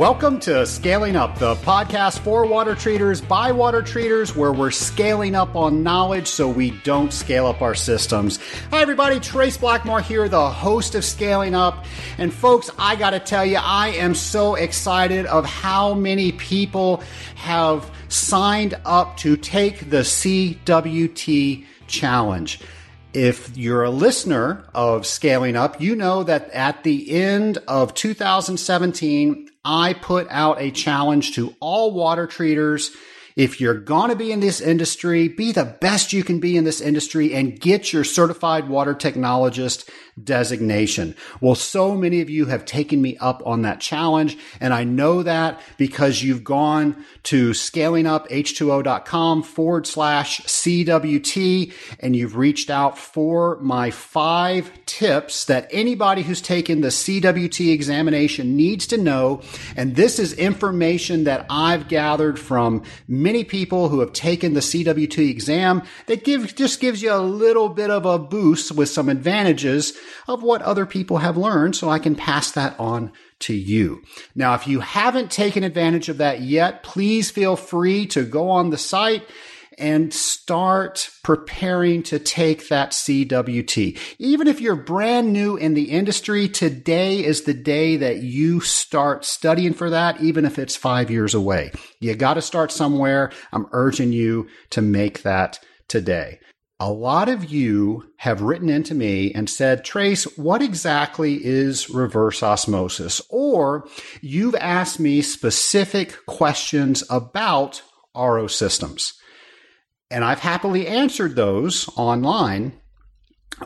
Welcome to Scaling Up, the podcast for water treaters by water treaters, where we're scaling up on knowledge so we don't scale up our systems. Hi, everybody. Trace Blackmore here, the host of Scaling Up. And folks, I got to tell you, I am so excited of how many people have signed up to take the CWT challenge. If you're a listener of Scaling Up, you know that at the end of 2017, I put out a challenge to all water treaters. If you're going to be in this industry, be the best you can be in this industry and get your certified water technologist designation. Well, so many of you have taken me up on that challenge. And I know that because you've gone to scalinguph2o.com forward slash CWT and you've reached out for my five tips that anybody who's taken the CWT examination needs to know. And this is information that I've gathered from many people who have taken the CWT exam that give, just gives you a little bit of a boost with some advantages of what other people have learned so I can pass that on to you. Now, if you haven't taken advantage of that yet, please feel free to go on the site and start preparing to take that CWT. Even if you're brand new in the industry, today is the day that you start studying for that, even if it's five years away. You got to start somewhere. I'm urging you to make that today. A lot of you have written into me and said, Trace, what exactly is reverse osmosis? Or you've asked me specific questions about RO systems. And I've happily answered those online.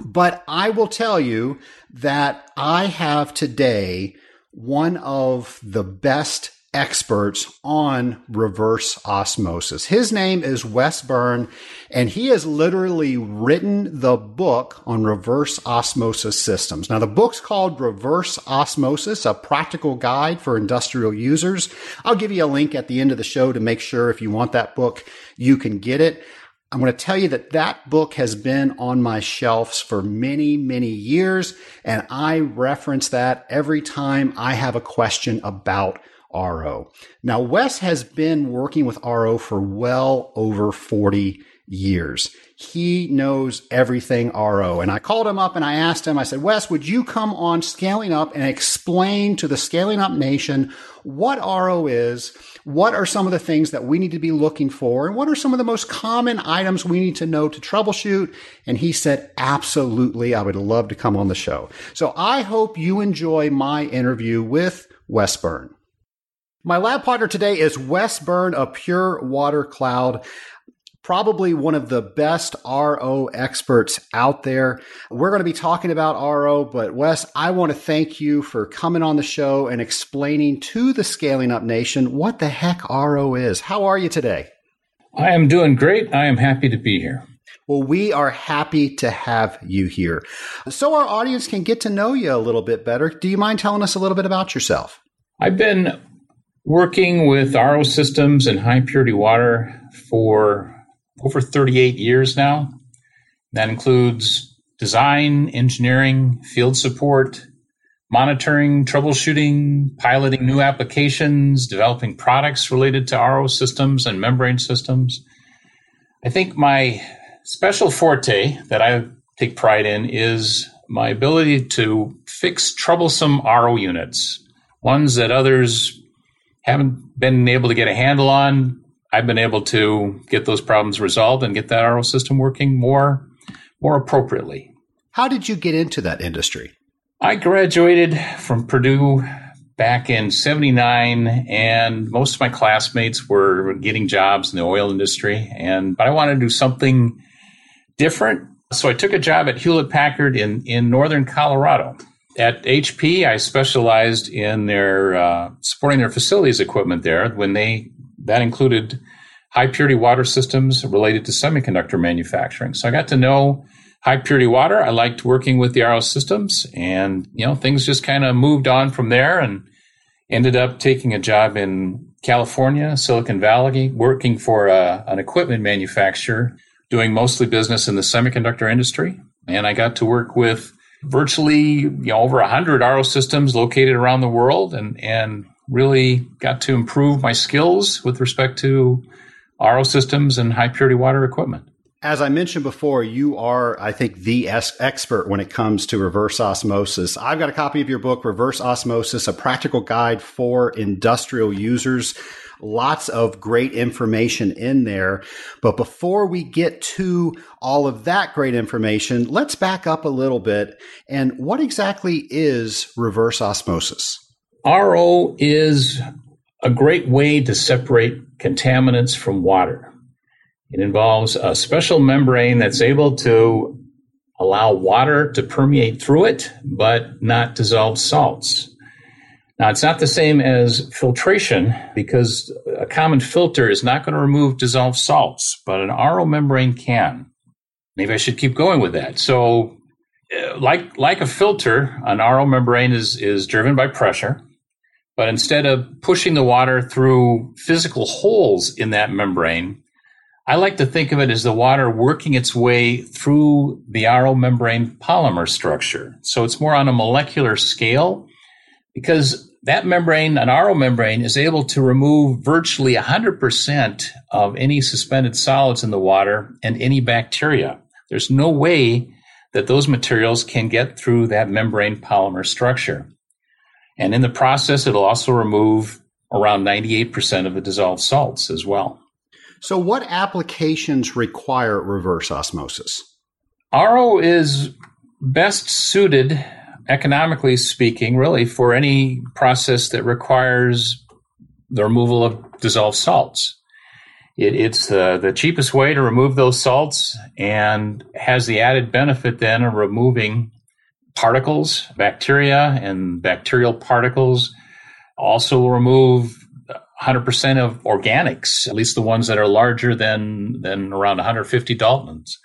But I will tell you that I have today one of the best experts on reverse osmosis. His name is Wes Byrne, and he has literally written the book on reverse osmosis systems. Now, the book's called Reverse Osmosis, a practical guide for industrial users. I'll give you a link at the end of the show to make sure if you want that book, you can get it. I'm going to tell you that that book has been on my shelves for many, many years, and I reference that every time I have a question about RO. Now, Wes has been working with RO for well over 40 years. He knows everything RO. And I called him up and I asked him, I said, Wes, would you come on Scaling Up and explain to the Scaling Up Nation what RO is? What are some of the things that we need to be looking for? And what are some of the most common items we need to know to troubleshoot? And he said, absolutely. I would love to come on the show. So I hope you enjoy my interview with Wes Byrne. My lab partner today is Wes Byrne of Pure Water Cloud probably one of the best RO experts out there. We're going to be talking about RO, but Wes, I want to thank you for coming on the show and explaining to the Scaling Up Nation what the heck RO is. How are you today? I am doing great. I am happy to be here. Well, we are happy to have you here. So our audience can get to know you a little bit better. Do you mind telling us a little bit about yourself? I've been working with RO systems and high purity water for over 38 years now. That includes design, engineering, field support, monitoring, troubleshooting, piloting new applications, developing products related to RO systems and membrane systems. I think my special forte that I take pride in is my ability to fix troublesome RO units, ones that others haven't been able to get a handle on, I've been able to get those problems resolved and get that RO system working more more appropriately. How did you get into that industry? I graduated from Purdue back in 79 and most of my classmates were getting jobs in the oil industry and but I wanted to do something different. So I took a job at Hewlett Packard in in northern Colorado. At HP, I specialized in their uh, supporting their facilities equipment there when they that included high purity water systems related to semiconductor manufacturing. So I got to know high purity water. I liked working with the RO systems and, you know, things just kind of moved on from there and ended up taking a job in California, Silicon Valley, working for a, uh, an equipment manufacturer, doing mostly business in the semiconductor industry. And I got to work with virtually you know over 100 RO systems located around the world and and really got to improve my skills with respect to RO systems and high purity water equipment. As I mentioned before, you are, I think, the expert when it comes to reverse osmosis. I've got a copy of your book, Reverse Osmosis, a practical guide for industrial users. Lots of great information in there. But before we get to all of that great information, let's back up a little bit. And what exactly is reverse osmosis? RO is a great way to separate contaminants from water. It involves a special membrane that's able to allow water to permeate through it, but not dissolve salts. Now, it's not the same as filtration because a common filter is not going to remove dissolved salts, but an RO membrane can. Maybe I should keep going with that. So, uh, like, like a filter, an RO membrane is, is driven by pressure. But instead of pushing the water through physical holes in that membrane, I like to think of it as the water working its way through the RO membrane polymer structure. So it's more on a molecular scale because that membrane, an RO membrane, is able to remove virtually 100% of any suspended solids in the water and any bacteria. There's no way that those materials can get through that membrane polymer structure. And in the process, it'll also remove around 98% of the dissolved salts as well. So, what applications require reverse osmosis? RO is best suited, economically speaking, really, for any process that requires the removal of dissolved salts. It, it's the, the cheapest way to remove those salts and has the added benefit then of removing particles, bacteria and bacterial particles. Also remove 100% of organics, at least the ones that are larger than, than around 150 Daltons.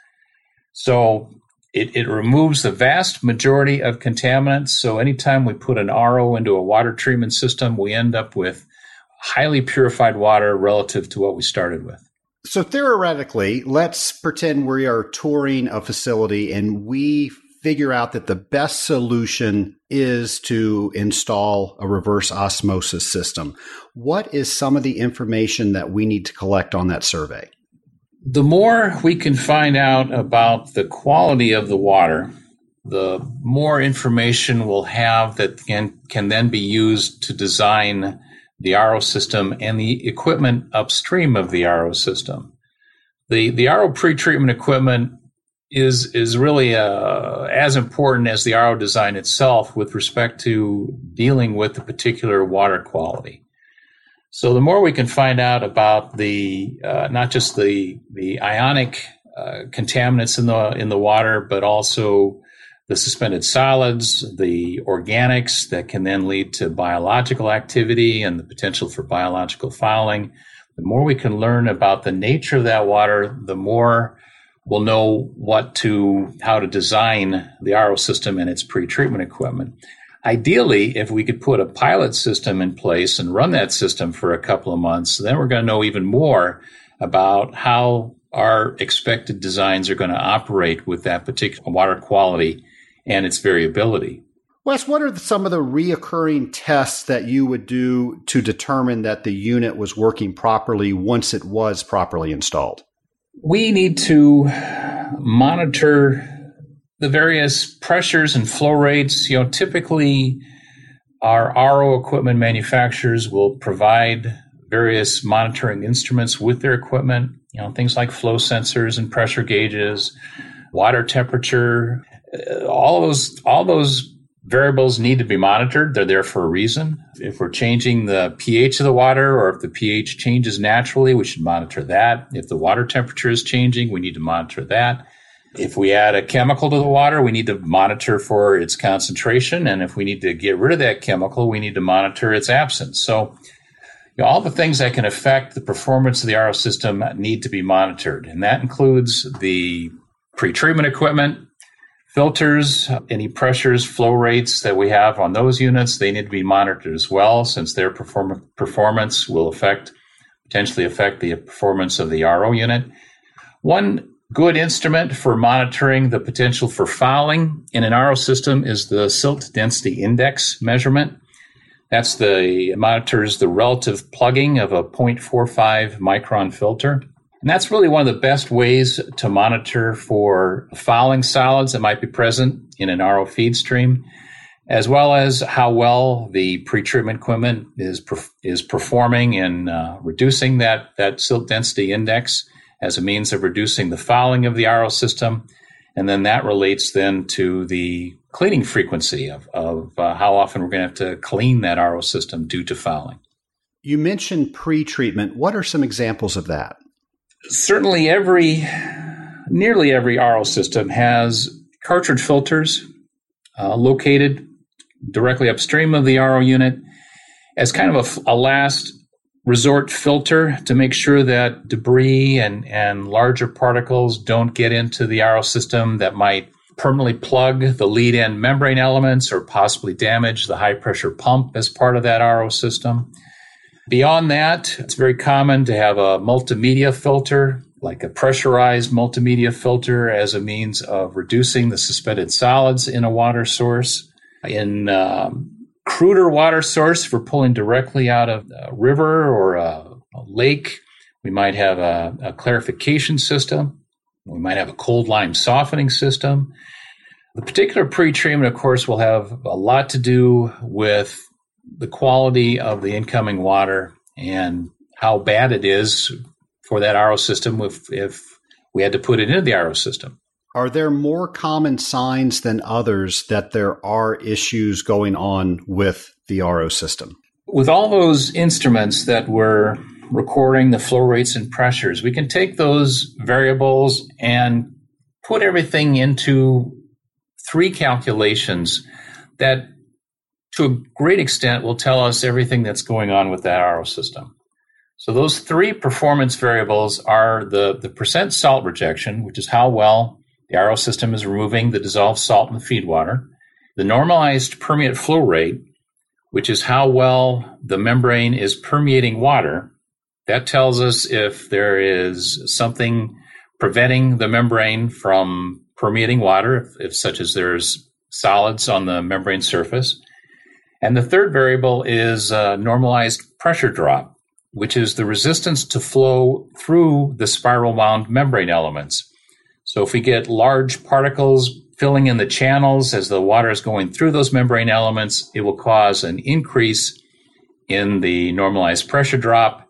So it, it removes the vast majority of contaminants. So anytime we put an RO into a water treatment system, we end up with highly purified water relative to what we started with. So theoretically, let's pretend we are touring a facility and we figure out that the best solution is to install a reverse osmosis system. What is some of the information that we need to collect on that survey? The more we can find out about the quality of the water, the more information we'll have that can, can then be used to design the RO system and the equipment upstream of the RO system. The, the RO pretreatment equipment is is really uh, as important as the RO design itself with respect to dealing with the particular water quality. So the more we can find out about the uh, not just the the ionic uh, contaminants in the in the water, but also the suspended solids, the organics that can then lead to biological activity and the potential for biological fouling. The more we can learn about the nature of that water, the more we'll know what to how to design the RO system and its pre-treatment equipment. Ideally, if we could put a pilot system in place and run that system for a couple of months, then we're going to know even more about how our expected designs are going to operate with that particular water quality and its variability. Wes, what are some of the reoccurring tests that you would do to determine that the unit was working properly once it was properly installed? we need to monitor the various pressures and flow rates. You know, typically our RO equipment manufacturers will provide various monitoring instruments with their equipment, you know, things like flow sensors and pressure gauges, water temperature, uh, all those all those variables need to be monitored. They're there for a reason. If we're changing the pH of the water or if the pH changes naturally, we should monitor that. If the water temperature is changing, we need to monitor that. If we add a chemical to the water, we need to monitor for its concentration. And if we need to get rid of that chemical, we need to monitor its absence. So, you know, all the things that can affect the performance of the RO system need to be monitored. And that includes the pre-treatment equipment, filters, any pressures, flow rates that we have on those units, they need to be monitored as well, since their perform- performance will affect potentially affect the performance of the RO unit. One good instrument for monitoring the potential for fouling in an RO system is the silt density index measurement. That's the monitors the relative plugging of a 0.45 micron filter. And that's really one of the best ways to monitor for fouling solids that might be present in an RO feed stream, as well as how well the pretreatment equipment is is performing in uh, reducing that that silt density index as a means of reducing the fouling of the RO system, and then that relates then to the cleaning frequency of, of uh, how often we're going to have to clean that RO system due to fouling. You mentioned pre-treatment. What are some examples of that? certainly every, nearly every RO system has cartridge filters uh, located directly upstream of the RO unit as kind of a, a, last resort filter to make sure that debris and, and larger particles don't get into the RO system that might permanently plug the lead end membrane elements or possibly damage the high pressure pump as part of that RO system. Beyond that, it's very common to have a multimedia filter, like a pressurized multimedia filter, as a means of reducing the suspended solids in a water source. In um, cruder water source, for pulling directly out of a river or a, a lake, we might have a, a clarification system. We might have a cold lime softening system. The particular pre-treatment, of course, will have a lot to do with the quality of the incoming water and how bad it is for that RO system if, if we had to put it into the RO system. Are there more common signs than others that there are issues going on with the RO system? With all those instruments that we're recording the flow rates and pressures, we can take those variables and put everything into three calculations that to a great extent will tell us everything that's going on with that RO system. So those three performance variables are the, the percent salt rejection, which is how well the RO system is removing the dissolved salt in the feed water, the normalized permeate flow rate, which is how well the membrane is permeating water. That tells us if there is something preventing the membrane from permeating water, if, if such as there's solids on the membrane surface. And the third variable is uh, normalized pressure drop, which is the resistance to flow through the spiral wound membrane elements. So if we get large particles filling in the channels as the water is going through those membrane elements, it will cause an increase in the normalized pressure drop.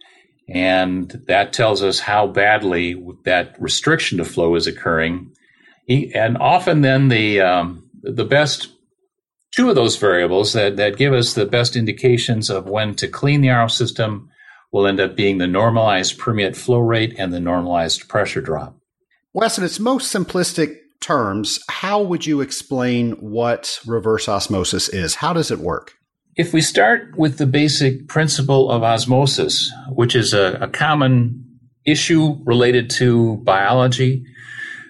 And that tells us how badly that restriction to flow is occurring. And often then the, um, the best two of those variables that, that give us the best indications of when to clean the RO system will end up being the normalized permeate flow rate and the normalized pressure drop. Wes, in its most simplistic terms, how would you explain what reverse osmosis is? How does it work? If we start with the basic principle of osmosis, which is a, a common issue related to biology,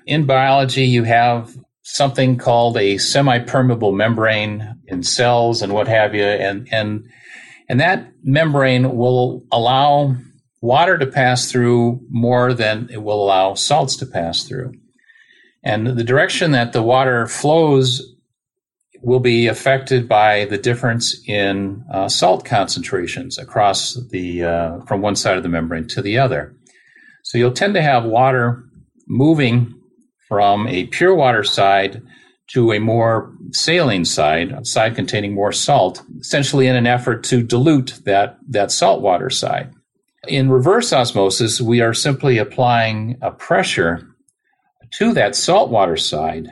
in biology, you have something called a semi-permeable membrane in cells and what have you, and and and that membrane will allow water to pass through more than it will allow salts to pass through. And the direction that the water flows will be affected by the difference in uh, salt concentrations across the uh, from one side of the membrane to the other. So you'll tend to have water moving from a pure water side to a more saline side, a side containing more salt, essentially in an effort to dilute that, that salt water side. In reverse osmosis, we are simply applying a pressure to that saltwater side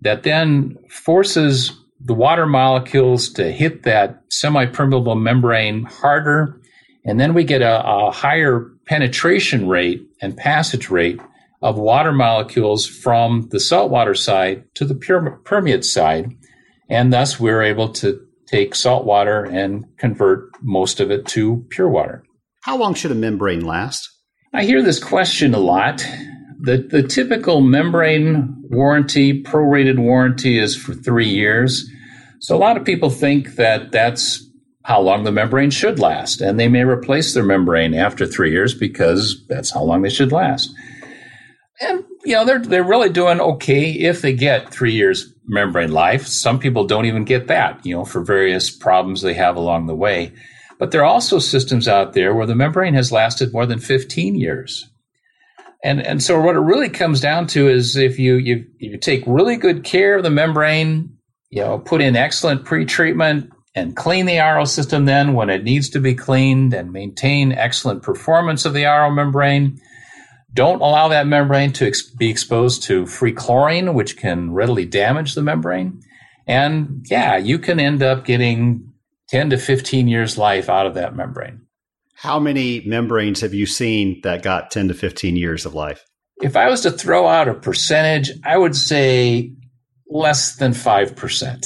that then forces the water molecules to hit that semi permeable membrane harder. And then we get a, a higher penetration rate and passage rate of water molecules from the saltwater side to the permeate side. And thus we're able to take salt water and convert most of it to pure water. How long should a membrane last? I hear this question a lot. The, the typical membrane warranty, prorated warranty, is for three years. So a lot of people think that that's how long the membrane should last, and they may replace their membrane after three years because that's how long they should last. And you know, they're they're really doing okay if they get three years membrane life. Some people don't even get that, you know, for various problems they have along the way. But there are also systems out there where the membrane has lasted more than 15 years. And and so what it really comes down to is if you you you take really good care of the membrane, you know, put in excellent pretreatment and clean the RO system then when it needs to be cleaned and maintain excellent performance of the RO membrane. Don't allow that membrane to ex- be exposed to free chlorine, which can readily damage the membrane. And yeah, you can end up getting 10 to 15 years life out of that membrane. How many membranes have you seen that got 10 to 15 years of life? If I was to throw out a percentage, I would say less than 5%.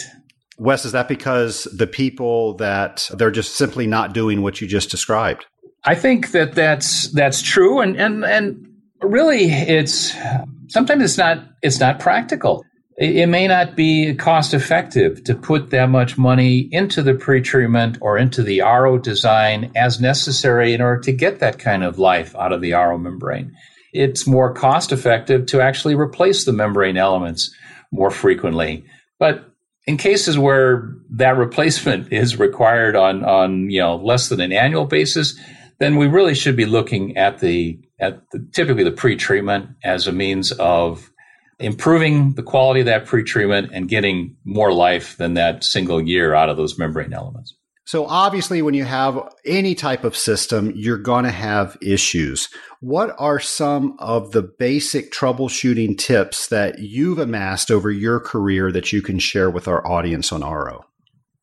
Wes, is that because the people that they're just simply not doing what you just described? I think that that's that's true, and and and really, it's sometimes it's not it's not practical. It, may not be cost effective to put that much money into the pretreatment or into the RO design as necessary in order to get that kind of life out of the RO membrane. It's more cost effective to actually replace the membrane elements more frequently. But in cases where that replacement is required on on you know less than an annual basis, then we really should be looking at the at the, typically the pretreatment as a means of improving the quality of that pretreatment and getting more life than that single year out of those membrane elements. So obviously, when you have any type of system, you're going to have issues. What are some of the basic troubleshooting tips that you've amassed over your career that you can share with our audience on RO?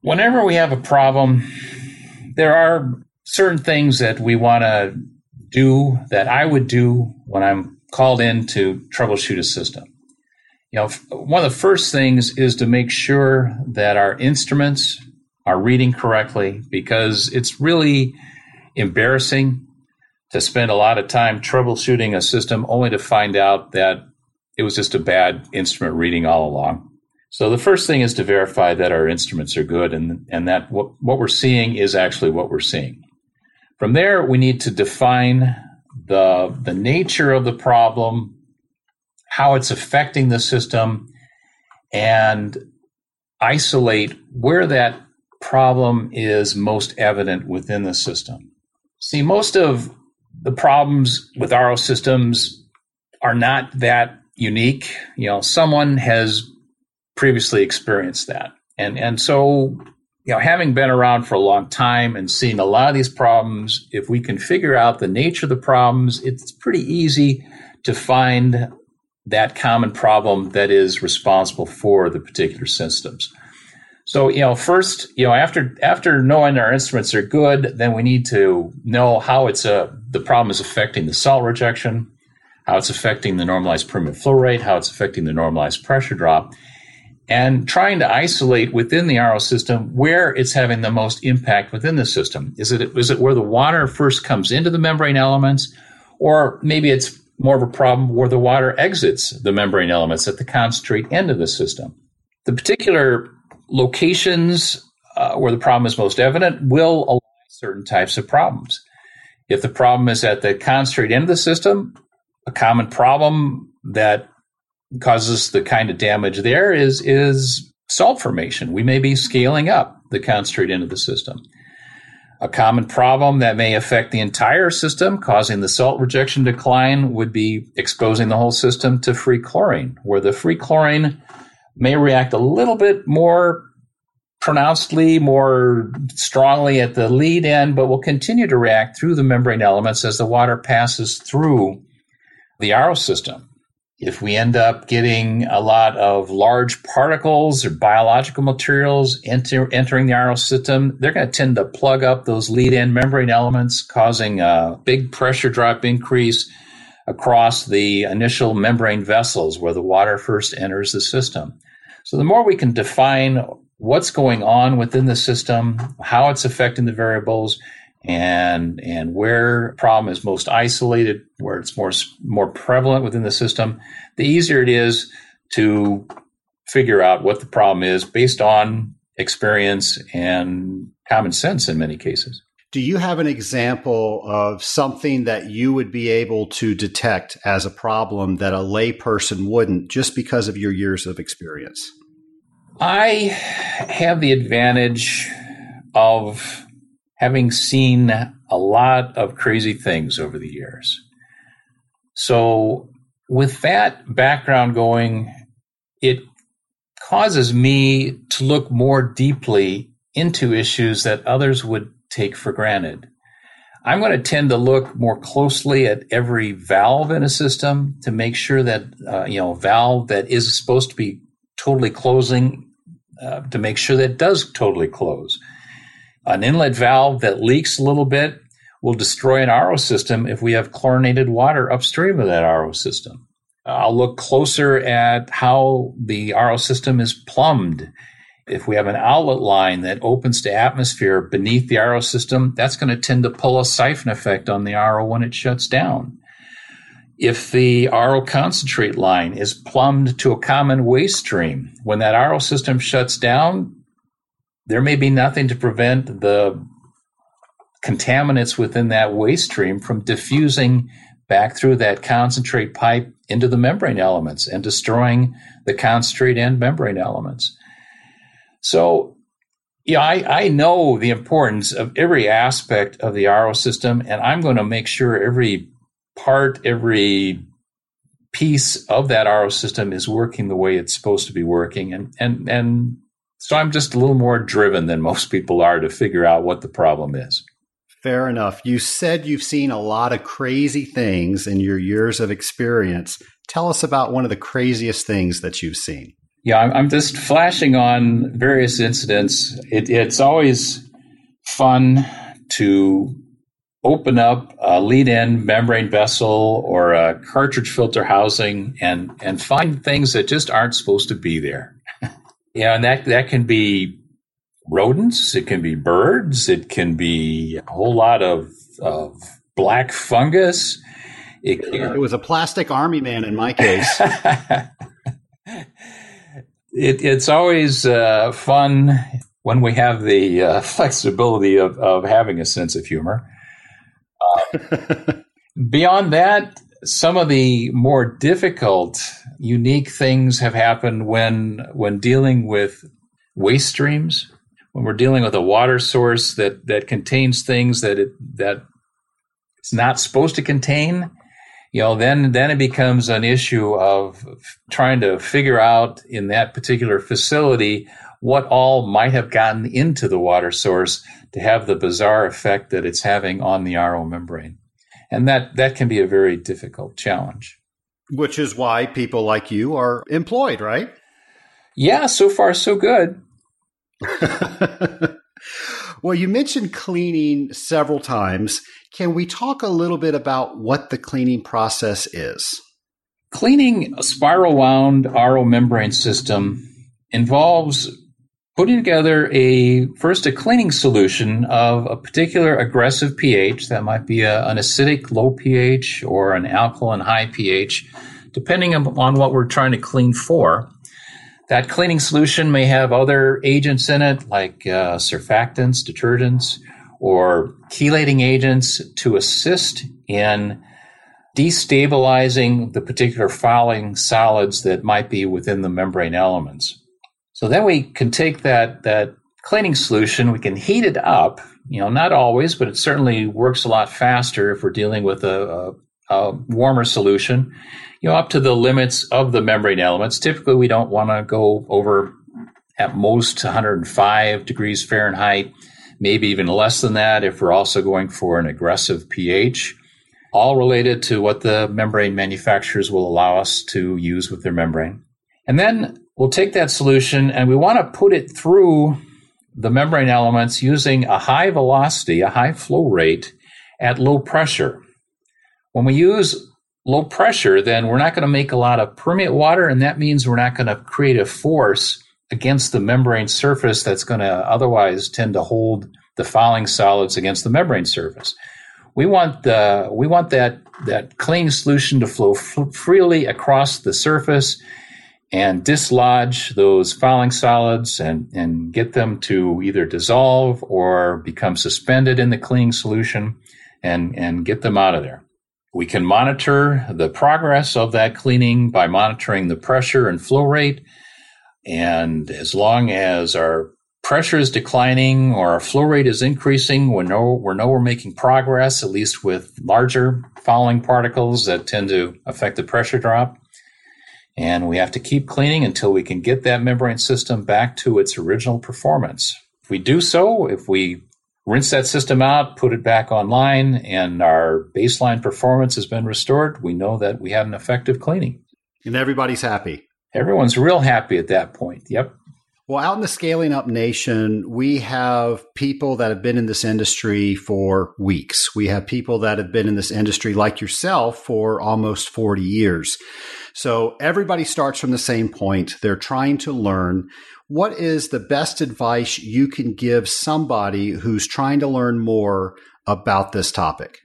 Whenever we have a problem, there are certain things that we want to do that I would do when I'm called in to troubleshoot a system. You know, one of the first things is to make sure that our instruments are reading correctly because it's really embarrassing to spend a lot of time troubleshooting a system only to find out that it was just a bad instrument reading all along. So the first thing is to verify that our instruments are good and, and that what, what we're seeing is actually what we're seeing. From there, we need to define the, the nature of the problem, how it's affecting the system, and isolate where that problem is most evident within the system. See, most of the problems with RO systems are not that unique. You know, someone has previously experienced that. And and so, you know, having been around for a long time and seeing a lot of these problems, if we can figure out the nature of the problems, it's pretty easy to find that common problem that is responsible for the particular systems. So, you know, first, you know, after after knowing our instruments are good, then we need to know how it's a uh, the problem is affecting the salt rejection, how it's affecting the normalized permeate flow rate, how it's affecting the normalized pressure drop, and trying to isolate within the RO system where it's having the most impact within the system. Is it is it where the water first comes into the membrane elements, or maybe it's more of a problem where the water exits the membrane elements at the concentrate end of the system. The particular locations uh, where the problem is most evident will allow certain types of problems. If the problem is at the concentrate end of the system, a common problem that causes the kind of damage there is is salt formation. We may be scaling up the concentrate end of the system. A common problem that may affect the entire system, causing the salt rejection decline, would be exposing the whole system to free chlorine, where the free chlorine may react a little bit more pronouncedly, more strongly at the lead end, but will continue to react through the membrane elements as the water passes through the RO system. If we end up getting a lot of large particles or biological materials enter, entering the RO system, they're going to tend to plug up those lead end membrane elements, causing a big pressure drop increase across the initial membrane vessels where the water first enters the system. So the more we can define what's going on within the system, how it's affecting the variables, and and where problem is most isolated, where it's more more prevalent within the system, the easier it is to figure out what the problem is based on experience and common sense in many cases. Do you have an example of something that you would be able to detect as a problem that a layperson wouldn't just because of your years of experience? I have the advantage of having seen a lot of crazy things over the years. So, with that background going, it causes me to look more deeply into issues that others would take for granted. I'm going to tend to look more closely at every valve in a system to make sure that, uh, you know, valve that is supposed to be totally closing, uh, to make sure that does totally close. An inlet valve that leaks a little bit will destroy an RO system if we have chlorinated water upstream of that RO system. I'll look closer at how the RO system is plumbed. If we have an outlet line that opens to atmosphere beneath the RO system, that's going to tend to pull a siphon effect on the RO when it shuts down. If the RO concentrate line is plumbed to a common waste stream, when that RO system shuts down, there may be nothing to prevent the contaminants within that waste stream from diffusing back through that concentrate pipe into the membrane elements and destroying the concentrate end membrane elements. So, yeah, I, I know the importance of every aspect of the RO system, and I'm going to make sure every part, every piece of that RO system is working the way it's supposed to be working. And, and, and so I'm just a little more driven than most people are to figure out what the problem is. Fair enough. You said you've seen a lot of crazy things in your years of experience. Tell us about one of the craziest things that you've seen. Yeah, I'm just flashing on various incidents. It, it's always fun to open up a lead-end membrane vessel or a cartridge filter housing and and find things that just aren't supposed to be there. Yeah, and that that can be rodents, it can be birds, it can be a whole lot of, of black fungus. It, it was a plastic army man in my case. it, it's always uh, fun when we have the uh, flexibility of, of having a sense of humor. Uh, beyond that, some of the more difficult, unique things have happened when when dealing with waste streams when we're dealing with a water source that that contains things that it that it's not supposed to contain, you know, then then it becomes an issue of trying to figure out in that particular facility what all might have gotten into the water source to have the bizarre effect that it's having on the RO membrane. And that that can be a very difficult challenge. Which is why people like you are employed, right? Yeah, so far so good. well, you mentioned cleaning several times. Can we talk a little bit about what the cleaning process is? Cleaning a spiral wound RO membrane system involves putting together a first a cleaning solution of a particular aggressive pH that might be a, an acidic low pH or an alkaline high pH, depending on what we're trying to clean for. That cleaning solution may have other agents in it, like uh, surfactants, detergents, or chelating agents to assist in destabilizing the particular fouling solids that might be within the membrane elements. So then we can take that, that cleaning solution, we can heat it up, you know, not always, but it certainly works a lot faster if we're dealing with a, a, a warmer solution you know, up to the limits of the membrane elements. Typically, we don't want to go over at most 105 degrees Fahrenheit, maybe even less than that if we're also going for an aggressive pH. All related to what the membrane manufacturers will allow us to use with their membrane. And then we'll take that solution and we want to put it through the membrane elements using a high velocity, a high flow rate at low pressure. When we use low pressure, then we're not going to make a lot of permeate water, and that means we're not going to create a force against the membrane surface that's going to otherwise tend to hold the fouling solids against the membrane surface. We want the we want that that clean solution to flow f- freely across the surface and dislodge those fouling solids and, and get them to either dissolve or become suspended in the cleaning solution and, and get them out of there. We can monitor the progress of that cleaning by monitoring the pressure and flow rate. And as long as our pressure is declining or our flow rate is increasing, we know, we know we're making progress, at least with larger fouling particles that tend to affect the pressure drop. And we have to keep cleaning until we can get that membrane system back to its original performance. If we do so, if we rinse that system out, put it back online, and our baseline performance has been restored, we know that we had an effective cleaning. And everybody's happy. Everyone's real happy at that point. Yep. Well, out in the scaling up nation, we have people that have been in this industry for weeks. We have people that have been in this industry like yourself for almost 40 years. So everybody starts from the same point. They're trying to learn. What is the best advice you can give somebody who's trying to learn more about this topic?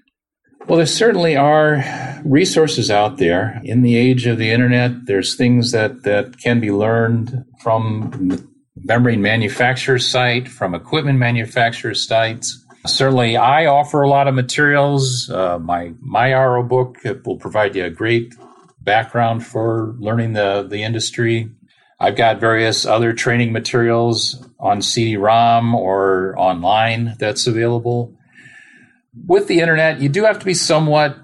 Well, there certainly are resources out there. In the age of the internet, there's things that, that can be learned from membrane manufacturer site, from equipment manufacturer sites. Certainly, I offer a lot of materials. Uh, my my RO book it will provide you a great background for learning the the industry. I've got various other training materials on CD-ROM or online that's available. With the internet, you do have to be somewhat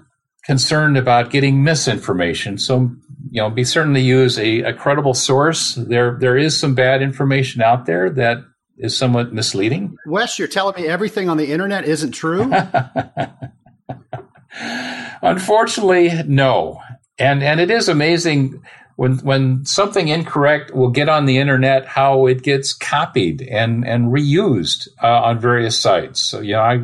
concerned about getting misinformation. So you know, be certain to use a, a credible source. There, there is some bad information out there that is somewhat misleading. Wes, you're telling me everything on the internet isn't true? Unfortunately, no. And and it is amazing when when something incorrect will get on the internet, how it gets copied and and reused uh, on various sites. So you know, I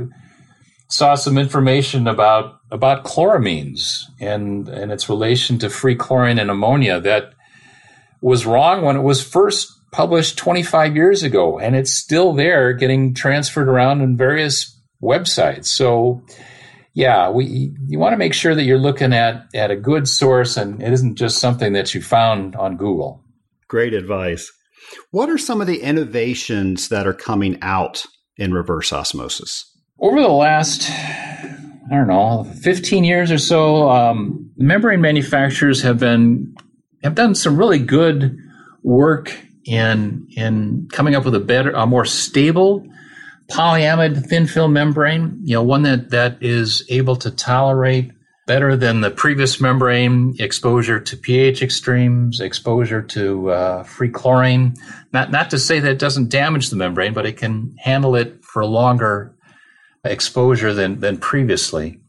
saw some information about about chloramines and and its relation to free chlorine and ammonia that was wrong when it was first published 25 years ago and it's still there getting transferred around in various websites. So yeah we you want to make sure that you're looking at at a good source and it isn't just something that you found on google. Great advice. What are some of the innovations that are coming out in reverse osmosis? Over the last I don't know, 15 years or so, um, membrane manufacturers have been have done some really good work in in coming up with a better, a more stable polyamide thin film membrane. You know, one that that is able to tolerate better than the previous membrane exposure to pH extremes, exposure to uh, free chlorine. Not not to say that it doesn't damage the membrane, but it can handle it for longer exposure than, than previously.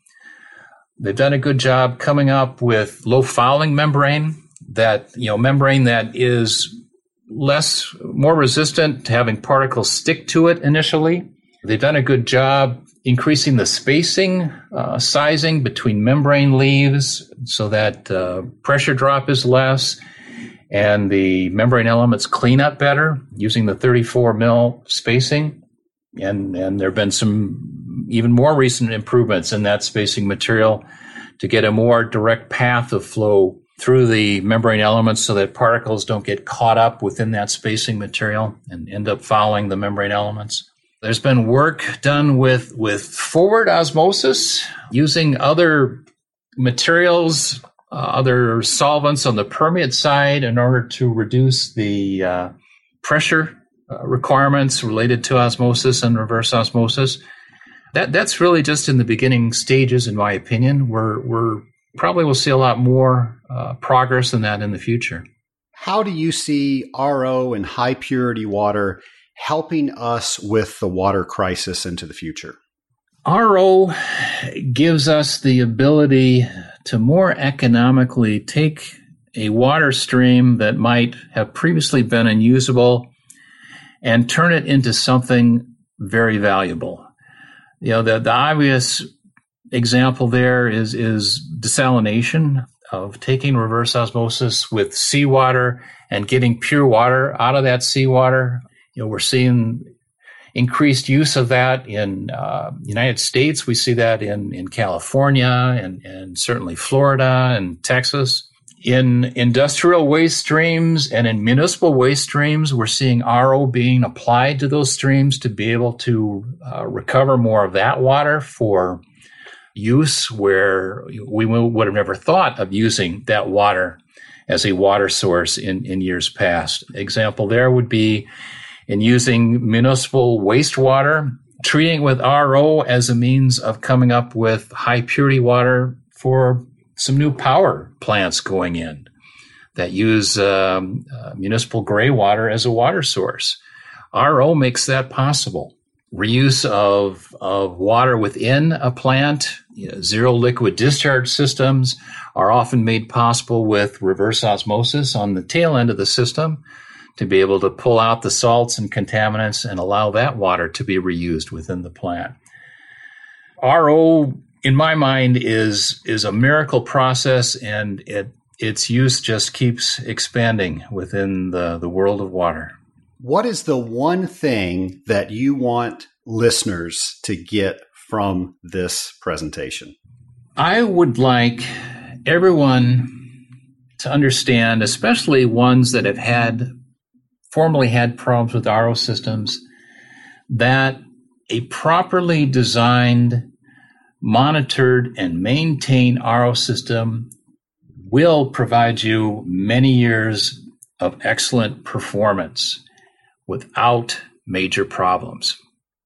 They've done a good job coming up with low fouling membrane that, you know, membrane that is less, more resistant to having particles stick to it initially. They've done a good job increasing the spacing, uh, sizing between membrane leaves so that uh, pressure drop is less and the membrane elements clean up better using the 34 mil spacing. And, and there have been some even more recent improvements in that spacing material to get a more direct path of flow through the membrane elements so that particles don't get caught up within that spacing material and end up fouling the membrane elements. There's been work done with, with forward osmosis using other materials, uh, other solvents on the permeate side in order to reduce the uh, pressure uh, requirements related to osmosis and reverse osmosis that that's really just in the beginning stages, in my opinion. We're we're probably will see a lot more uh, progress than that in the future. How do you see RO and high purity water helping us with the water crisis into the future? RO gives us the ability to more economically take a water stream that might have previously been unusable and turn it into something very valuable. You know, the, the obvious example there is, is desalination of taking reverse osmosis with seawater and getting pure water out of that seawater. You know, we're seeing increased use of that in uh, United States. We see that in, in California and, and certainly Florida and Texas. In industrial waste streams and in municipal waste streams, we're seeing RO being applied to those streams to be able to uh, recover more of that water for use where we would have never thought of using that water as a water source in, in years past. Example there would be in using municipal wastewater, treating with RO as a means of coming up with high purity water for some new power plants going in that use um, uh, municipal gray water as a water source. RO makes that possible. Reuse of, of water within a plant, you know, zero liquid discharge systems are often made possible with reverse osmosis on the tail end of the system to be able to pull out the salts and contaminants and allow that water to be reused within the plant. RO in my mind is is a miracle process and it its use just keeps expanding within the, the world of water. What is the one thing that you want listeners to get from this presentation? I would like everyone to understand, especially ones that have had formerly had problems with RO systems, that a properly designed monitored and maintained RO system will provide you many years of excellent performance without major problems.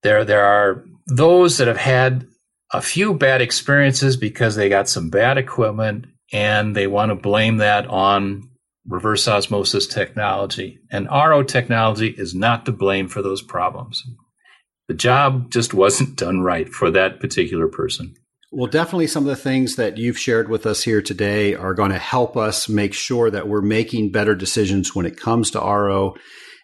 There, there are those that have had a few bad experiences because they got some bad equipment and they want to blame that on reverse osmosis technology. And RO technology is not to blame for those problems the job just wasn't done right for that particular person. Well, definitely some of the things that you've shared with us here today are going to help us make sure that we're making better decisions when it comes to RO.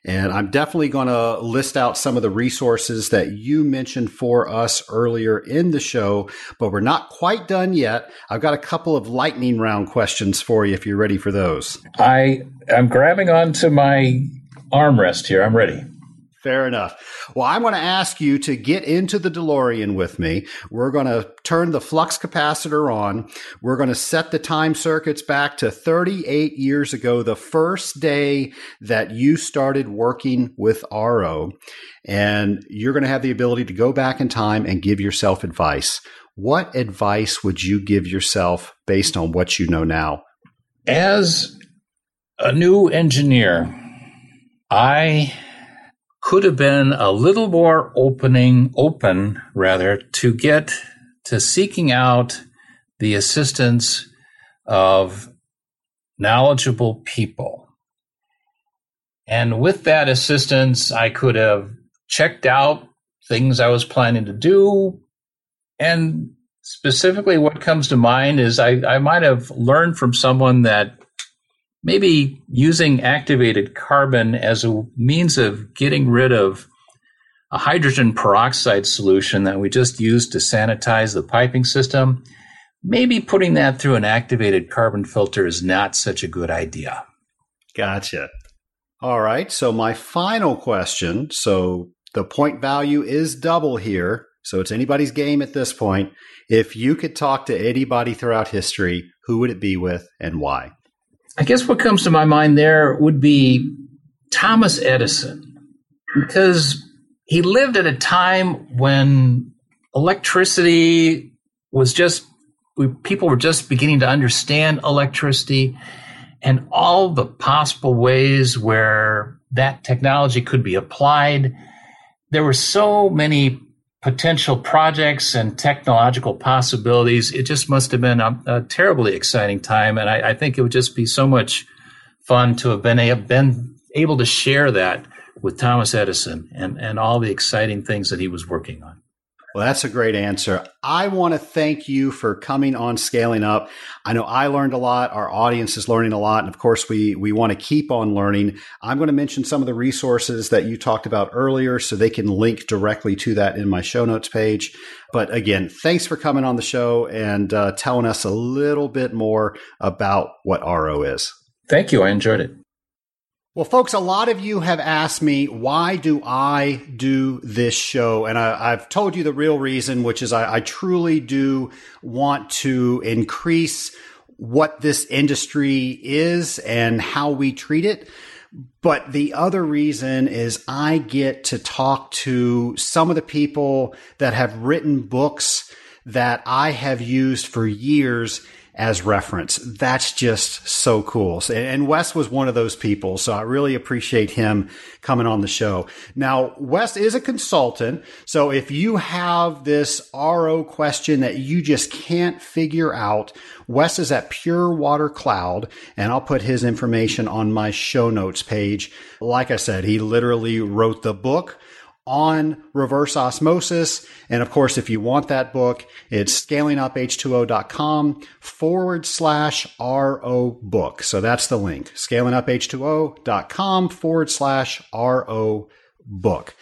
And I'm definitely going to list out some of the resources that you mentioned for us earlier in the show, but we're not quite done yet. I've got a couple of lightning round questions for you if you're ready for those. I am grabbing onto my armrest here. I'm ready. Fair enough. Well, I'm going to ask you to get into the DeLorean with me. We're going to turn the flux capacitor on. We're going to set the time circuits back to 38 years ago, the first day that you started working with RO. And you're going to have the ability to go back in time and give yourself advice. What advice would you give yourself based on what you know now? As a new engineer, I could have been a little more opening, open rather, to get to seeking out the assistance of knowledgeable people. And with that assistance, I could have checked out things I was planning to do. And specifically, what comes to mind is I, I might have learned from someone that maybe using activated carbon as a means of getting rid of a hydrogen peroxide solution that we just used to sanitize the piping system, maybe putting that through an activated carbon filter is not such a good idea. Gotcha. All right. So, my final question so the point value is double here. So, it's anybody's game at this point. If you could talk to anybody throughout history, who would it be with and why? I guess what comes to my mind there would be Thomas Edison, because he lived at a time when electricity was just, people were just beginning to understand electricity and all the possible ways where that technology could be applied. There were so many potential projects and technological possibilities. It just must have been a, a terribly exciting time, and I, I, think it would just be so much fun to have been, have been able to share that with Thomas Edison and, and all the exciting things that he was working on. Well, that's a great answer. I want to thank you for coming on Scaling Up. I know I learned a lot. Our audience is learning a lot. And of course, we, we want to keep on learning. I'm going to mention some of the resources that you talked about earlier so they can link directly to that in my show notes page. But again, thanks for coming on the show and uh, telling us a little bit more about what RO is. Thank you. I enjoyed it. Well, folks, a lot of you have asked me, why do I do this show? And I, have told you the real reason, which is I, I truly do want to increase what this industry is and how we treat it. But the other reason is I get to talk to some of the people that have written books that I have used for years as reference. That's just so cool. And Wes was one of those people. So I really appreciate him coming on the show. Now, Wes is a consultant. So if you have this RO question that you just can't figure out, Wes is at Pure Water Cloud and I'll put his information on my show notes page. Like I said, he literally wrote the book on reverse osmosis. And of course, if you want that book, it's scalinguph2o.com forward slash RO book. So that's the link, scalinguph2o.com forward slash RO book.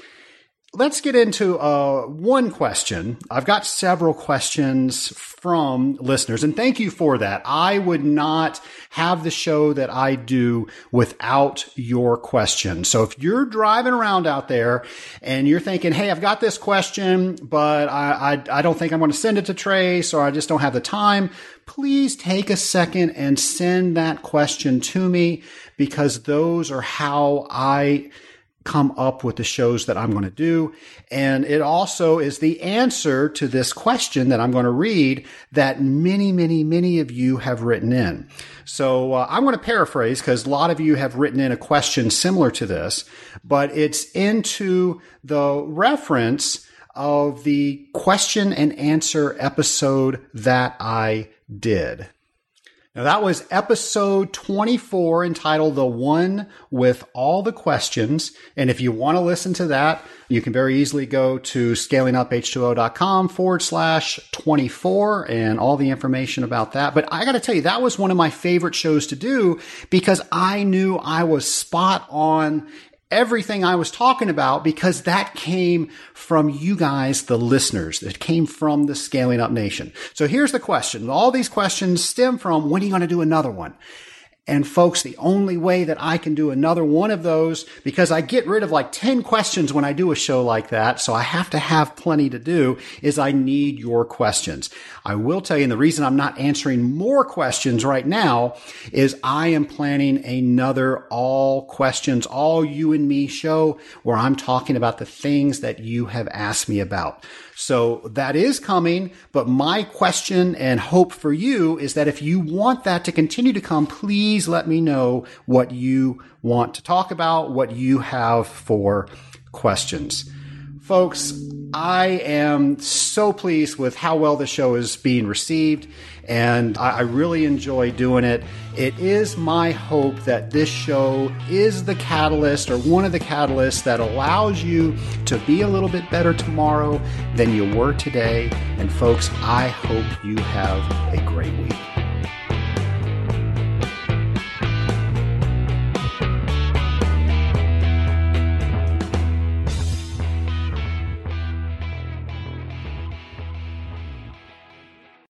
Let's get into uh, one question. I've got several questions from listeners, and thank you for that. I would not have the show that I do without your questions. So if you're driving around out there and you're thinking, "Hey, I've got this question, but I I, I don't think I'm going to send it to Trace, or I just don't have the time," please take a second and send that question to me because those are how I come up with the shows that I'm going to do. And it also is the answer to this question that I'm going to read that many, many, many of you have written in. So uh, I'm going to paraphrase because a lot of you have written in a question similar to this, but it's into the reference of the question and answer episode that I did. Now that was episode 24 entitled The One with All the Questions. And if you want to listen to that, you can very easily go to scalinguph2o.com forward slash 24 and all the information about that. But I got to tell you, that was one of my favorite shows to do because I knew I was spot on everything I was talking about because that came from you guys, the listeners. It came from the Scaling Up Nation. So here's the question. All these questions stem from when are you going to do another one? And folks, the only way that I can do another one of those, because I get rid of like 10 questions when I do a show like that, so I have to have plenty to do, is I need your questions. I will tell you, and the reason I'm not answering more questions right now is I am planning another all questions, all you and me show where I'm talking about the things that you have asked me about. So that is coming. But my question and hope for you is that if you want that to continue to come, please let me know what you want to talk about, what you have for questions. Folks, I am so pleased with how well the show is being received, and I, really enjoy doing it. It is my hope that this show is the catalyst or one of the catalysts that allows you to be a little bit better tomorrow than you were today. And folks, I hope you have a great week.